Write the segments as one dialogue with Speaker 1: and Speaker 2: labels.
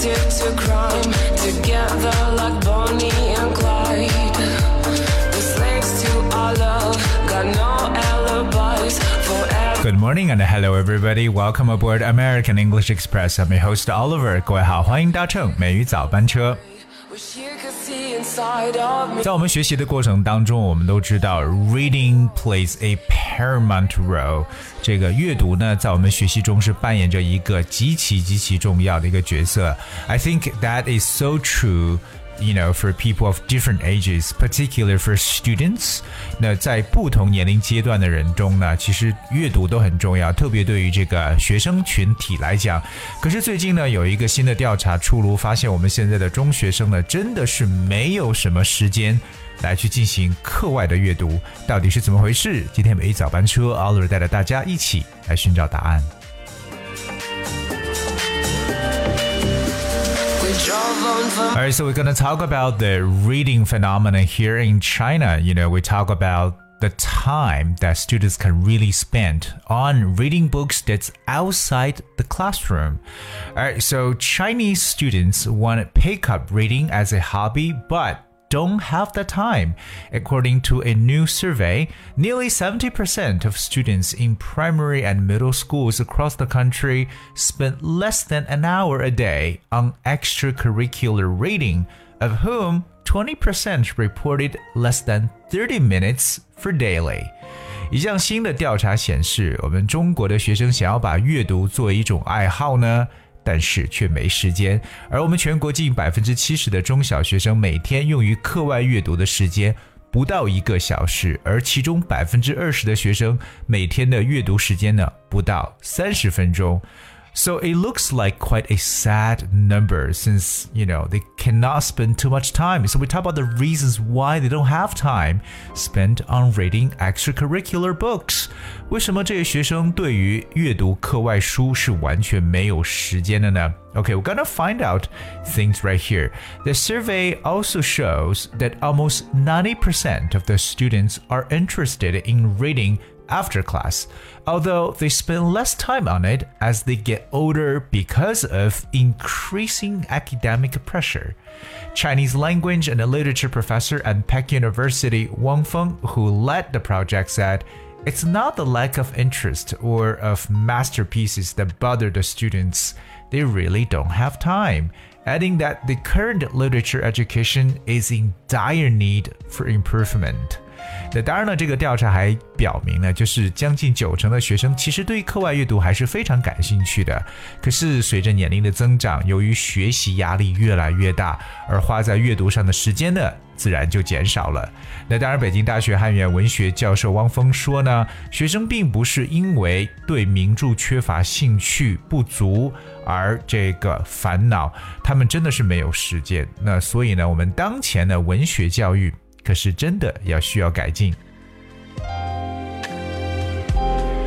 Speaker 1: addicted to crime, together like Bonnie and Clyde. The slaves to our love, got no alibis forever.
Speaker 2: Good morning and hello everybody. Welcome aboard American English Express. I'm your host Oliver. 各位好，欢迎搭乘美语早班车。
Speaker 1: Wish you could
Speaker 2: 在我们学习的过程当中，我们都知道 reading plays a paramount role。这个阅读呢，在我们学习中是扮演着一个极其极其重要的一个角色。I think that is so true. You know, for people of different ages, particularly for students，那在不同年龄阶段的人中呢，其实阅读都很重要，特别对于这个学生群体来讲。可是最近呢，有一个新的调查出炉，发现我们现在的中学生呢，真的是没有什么时间来去进行课外的阅读，到底是怎么回事？今天每一早班车，Oliver 带着大家一起来寻找答案。All right, so we're going to talk about the reading phenomenon here in China. You know, we talk about the time that students can really spend on reading books that's outside the classroom. All right, so Chinese students want to pick up reading as a hobby, but don't have the time. According to a new survey, nearly 70% of students in primary and middle schools across the country spend less than an hour a day on extracurricular reading, of whom 20% reported less than 30 minutes for daily. 一项新的调查显示，我们中国的学生想要把阅读作为一种爱好呢， 但是却没时间。而我们全国近百分之七十的中小学生每天用于课外阅读的时间不到一个小时，而其中百分之二十的学生每天的阅读时间呢不到三十分钟。So it looks like quite a sad number since, you know, they cannot spend too much time. So we talk about the reasons why they don't have time spent on reading extracurricular books. 为什么这些学生对于阅读课外书是完全没有时间的呢？Okay, we're gonna find out things right here. The survey also shows that almost 90% of the students are interested in reading after class, although they spend less time on it as they get older because of increasing academic pressure. Chinese language and literature professor at Peking University, Wang Feng, who led the project, said, It's not the lack of interest or of masterpieces that bother the students. They really don't have time. Adding that the current literature education is in dire need for improvement. 那当然呢，这个调查还表明呢，就是将近九成的学生其实对课外阅读还是非常感兴趣的。可是随着年龄的增长，由于学习压力越来越大，而花在阅读上的时间呢，自然就减少了。那当然，北京大学汉语言文学教授汪峰说呢，学生并不是因为对名著缺乏兴趣不足而这个烦恼，他们真的是没有时间。那所以呢，我们当前的文学教育。可是真的要需要改进。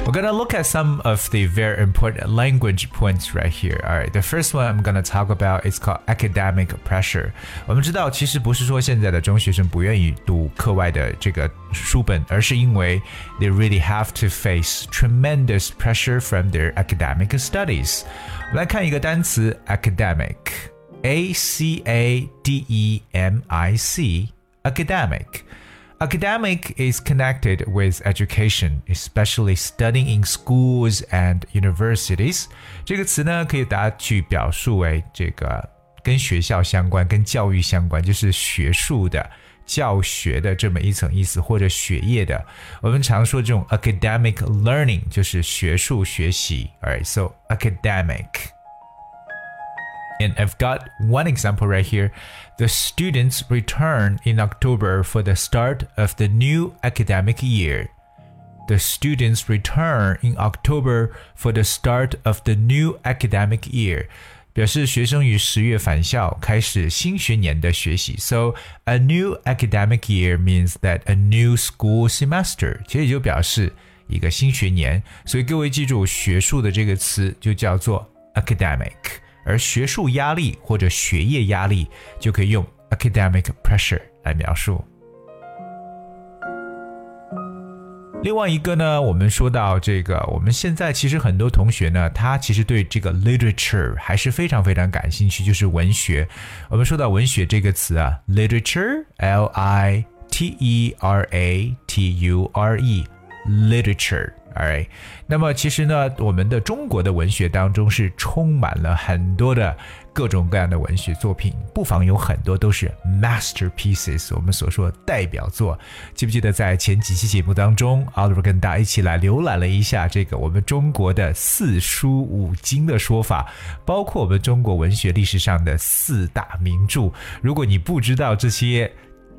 Speaker 2: We're gonna look at some of the very important language points right here. All right, the first one I'm gonna talk about is called academic pressure. 我们知道，其实不是说现在的中学生不愿意读课外的这个书本，而是因为 they really have to face tremendous pressure from their academic studies. 我们来看一个单词 academic，a c a d e m i c。 academic. Academic is connected with education, especially studying in schools and universities. 这个词呢，可以大家去表述为这个跟学校相关、跟教育相关，就是学术的、教学的这么一层意思，或者学业的。我们常说这种 academic learning 就是学术学习。Alright, so academic. And I've got one example right here. The students return in October for the start of the new academic year. The students return in October for the start of the new academic year. 表示学生于十月返校，开始新学年的学习。So a new academic year means that a new school semester，其实也就表示一个新学年。所以各位记住，学术的这个词就叫做 academic。 而学术压力或者学业压力就可以用 academic pressure 来描述。另外一个呢，我们说到这个，我们现在其实很多同学呢，他其实对这个 literature 还是非常非常感兴趣，就是文学。我们说到文学这个词啊，literature，l i t e r a t u r e，literature。，All right 那么其实呢，我们的中国的文学当中是充满了很多的各种各样的文学作品，不妨有很多都是 masterpieces，我们所说的代表作。记不记得在前几期节目当中，Oliver 跟大家一起来浏览了一下这个我们中国的四书五经的说法，包括我们中国文学历史上的四大名著。如果你不知道这些，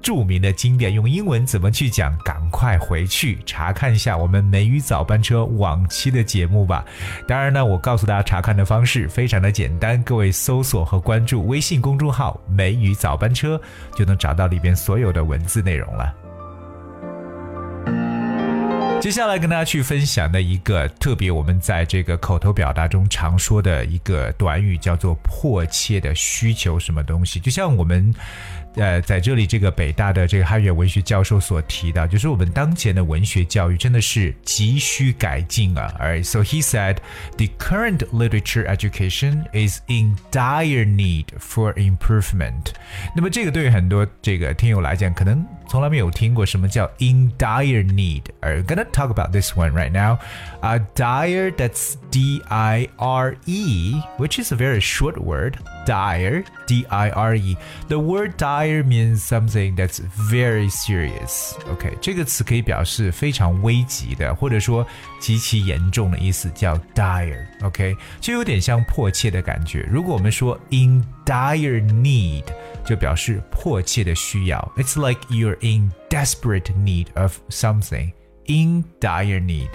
Speaker 2: 著名的经典用英文怎么去讲？赶快回去查看一下我们美语早班车往期的节目吧。当然呢，我告诉大家查看的方式非常的简单，各位搜索和关注微信公众号“美语早班车”，就能找到里边所有的文字内容了。接下来跟大家去分享的一个特别，我们在这个口头表达中常说的一个短语，叫做“迫切的需求”什么东西？就像我们。呃，在这里，这个北大的这个汉语文学教授所提到，就是我们当前的文学教育真的是急需改进啊。Alright, so he said the current literature education is in dire need for improvement。那么这个对于很多这个听友来讲，可能从来没有听过什么叫 in dire need。Are gonna talk about this one right now. Uh, dire, that's D-I-R-E, which is a very short word. Dire, D-I-R-E. The word dire dire means something that's very serious. OK，这个词可以表示非常危急的，或者说极其严重的意思，叫 dire。OK，就有点像迫切的感觉。如果我们说 in dire need，就表示迫切的需要。It's like you're in desperate need of something. In dire need.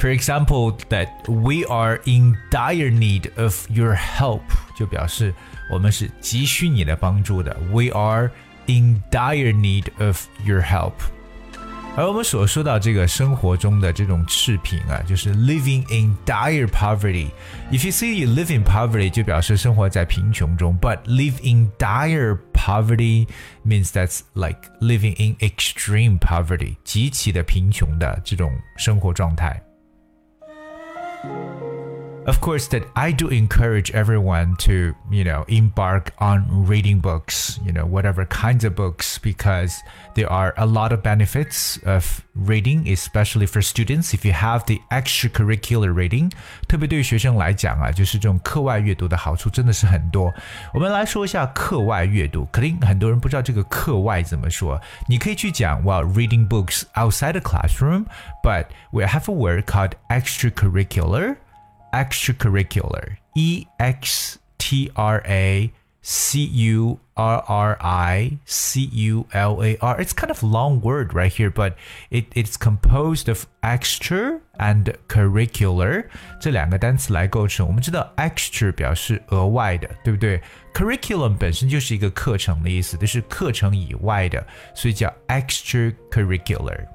Speaker 2: For example, that we are in dire need of your help，就表示我们是急需你的帮助的。We are in dire need of your help。 而我们所说到这个生活中的这种赤贫啊，就是 living in dire poverty。If you see you live in poverty，就表示生活在贫穷中。But live in dire poverty means that's like living in extreme poverty，极其的贫穷的这种生活状态。 of course that I do encourage everyone to, you know, embark on reading books, you know, whatever kinds of books, because there are a lot of benefits of reading, especially for students. If you have the extracurricular reading，特别对于学生来讲啊，就是这种课外阅读的好处真的是很多。我们来说一下课外阅读，肯定很多人不知道这个课外怎么说。你可以去讲，well, reading books outside the classroom, but we have a word called extracurricular extracurricular. E X T R A C U R R I C U L A R. It's kind of a long word right here, but it, it's composed of extra and curricular 这两个单词来构成。我们知道 extra 表示额外的，对不对？curriculum 本身就是一个课程的意思，就是课程以外的，所以叫 extracurricular。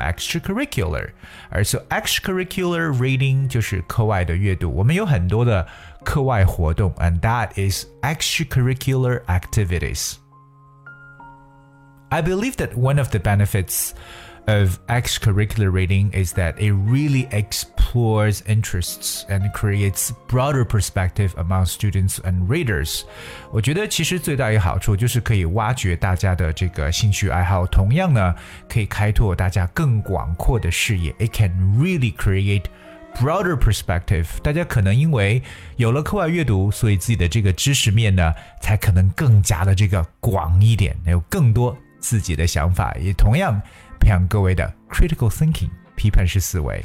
Speaker 2: extracurricular，而 so extracurricular reading 就是课外的阅读。我们有很多的课外活动，and that is extracurricular activities. I believe that one of the benefits of extracurricular reading is that it really explores interests and creates broader perspective among students and readers。我觉得其实最大一个好处就是可以挖掘大家的这个兴趣爱好，同样呢可以开拓大家更广阔的视野。It can really create broader perspective。大家可能因为有了课外阅读，所以自己的这个知识面呢才可能更加的这个广一点，有更多自己的想法，也同样。培养各位的 critical thinking 批判式思维。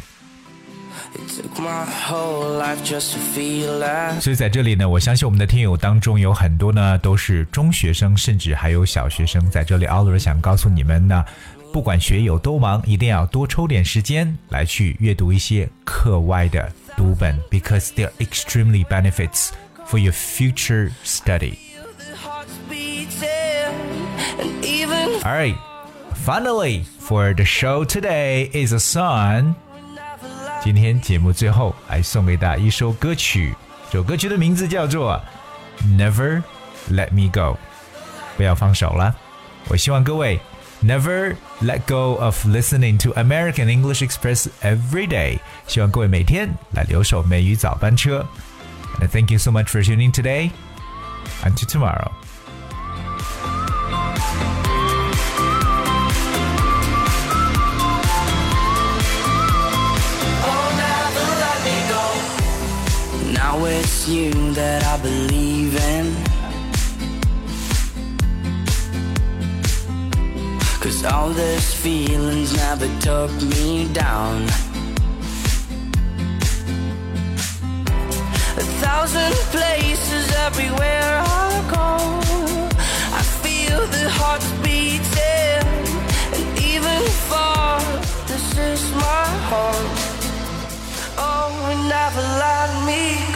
Speaker 2: 所以在这里呢，我相信我们的听友当中有很多呢都是中学生，甚至还有小学生。在这里，Oliver 想告诉你们呢，不管学有多忙，一定要多抽点时间来去阅读一些课外的读本，because they are extremely benefits for your future study. All right. Finally, for the show today is a song. 今天节目最后来送给大家一首歌曲，这首歌曲的名字叫做《Never Let Me Go》，不要放手了。我希望各位 Never let go of listening to American English Express every day。希望各位每天来留守美语早班车。And thank you so much for tuning today. Until tomorrow.
Speaker 3: you that I believe in. Cause all these feelings never took me down. A thousand places everywhere I go I feel the hearts beating. And even far, this is my home Oh, never let me go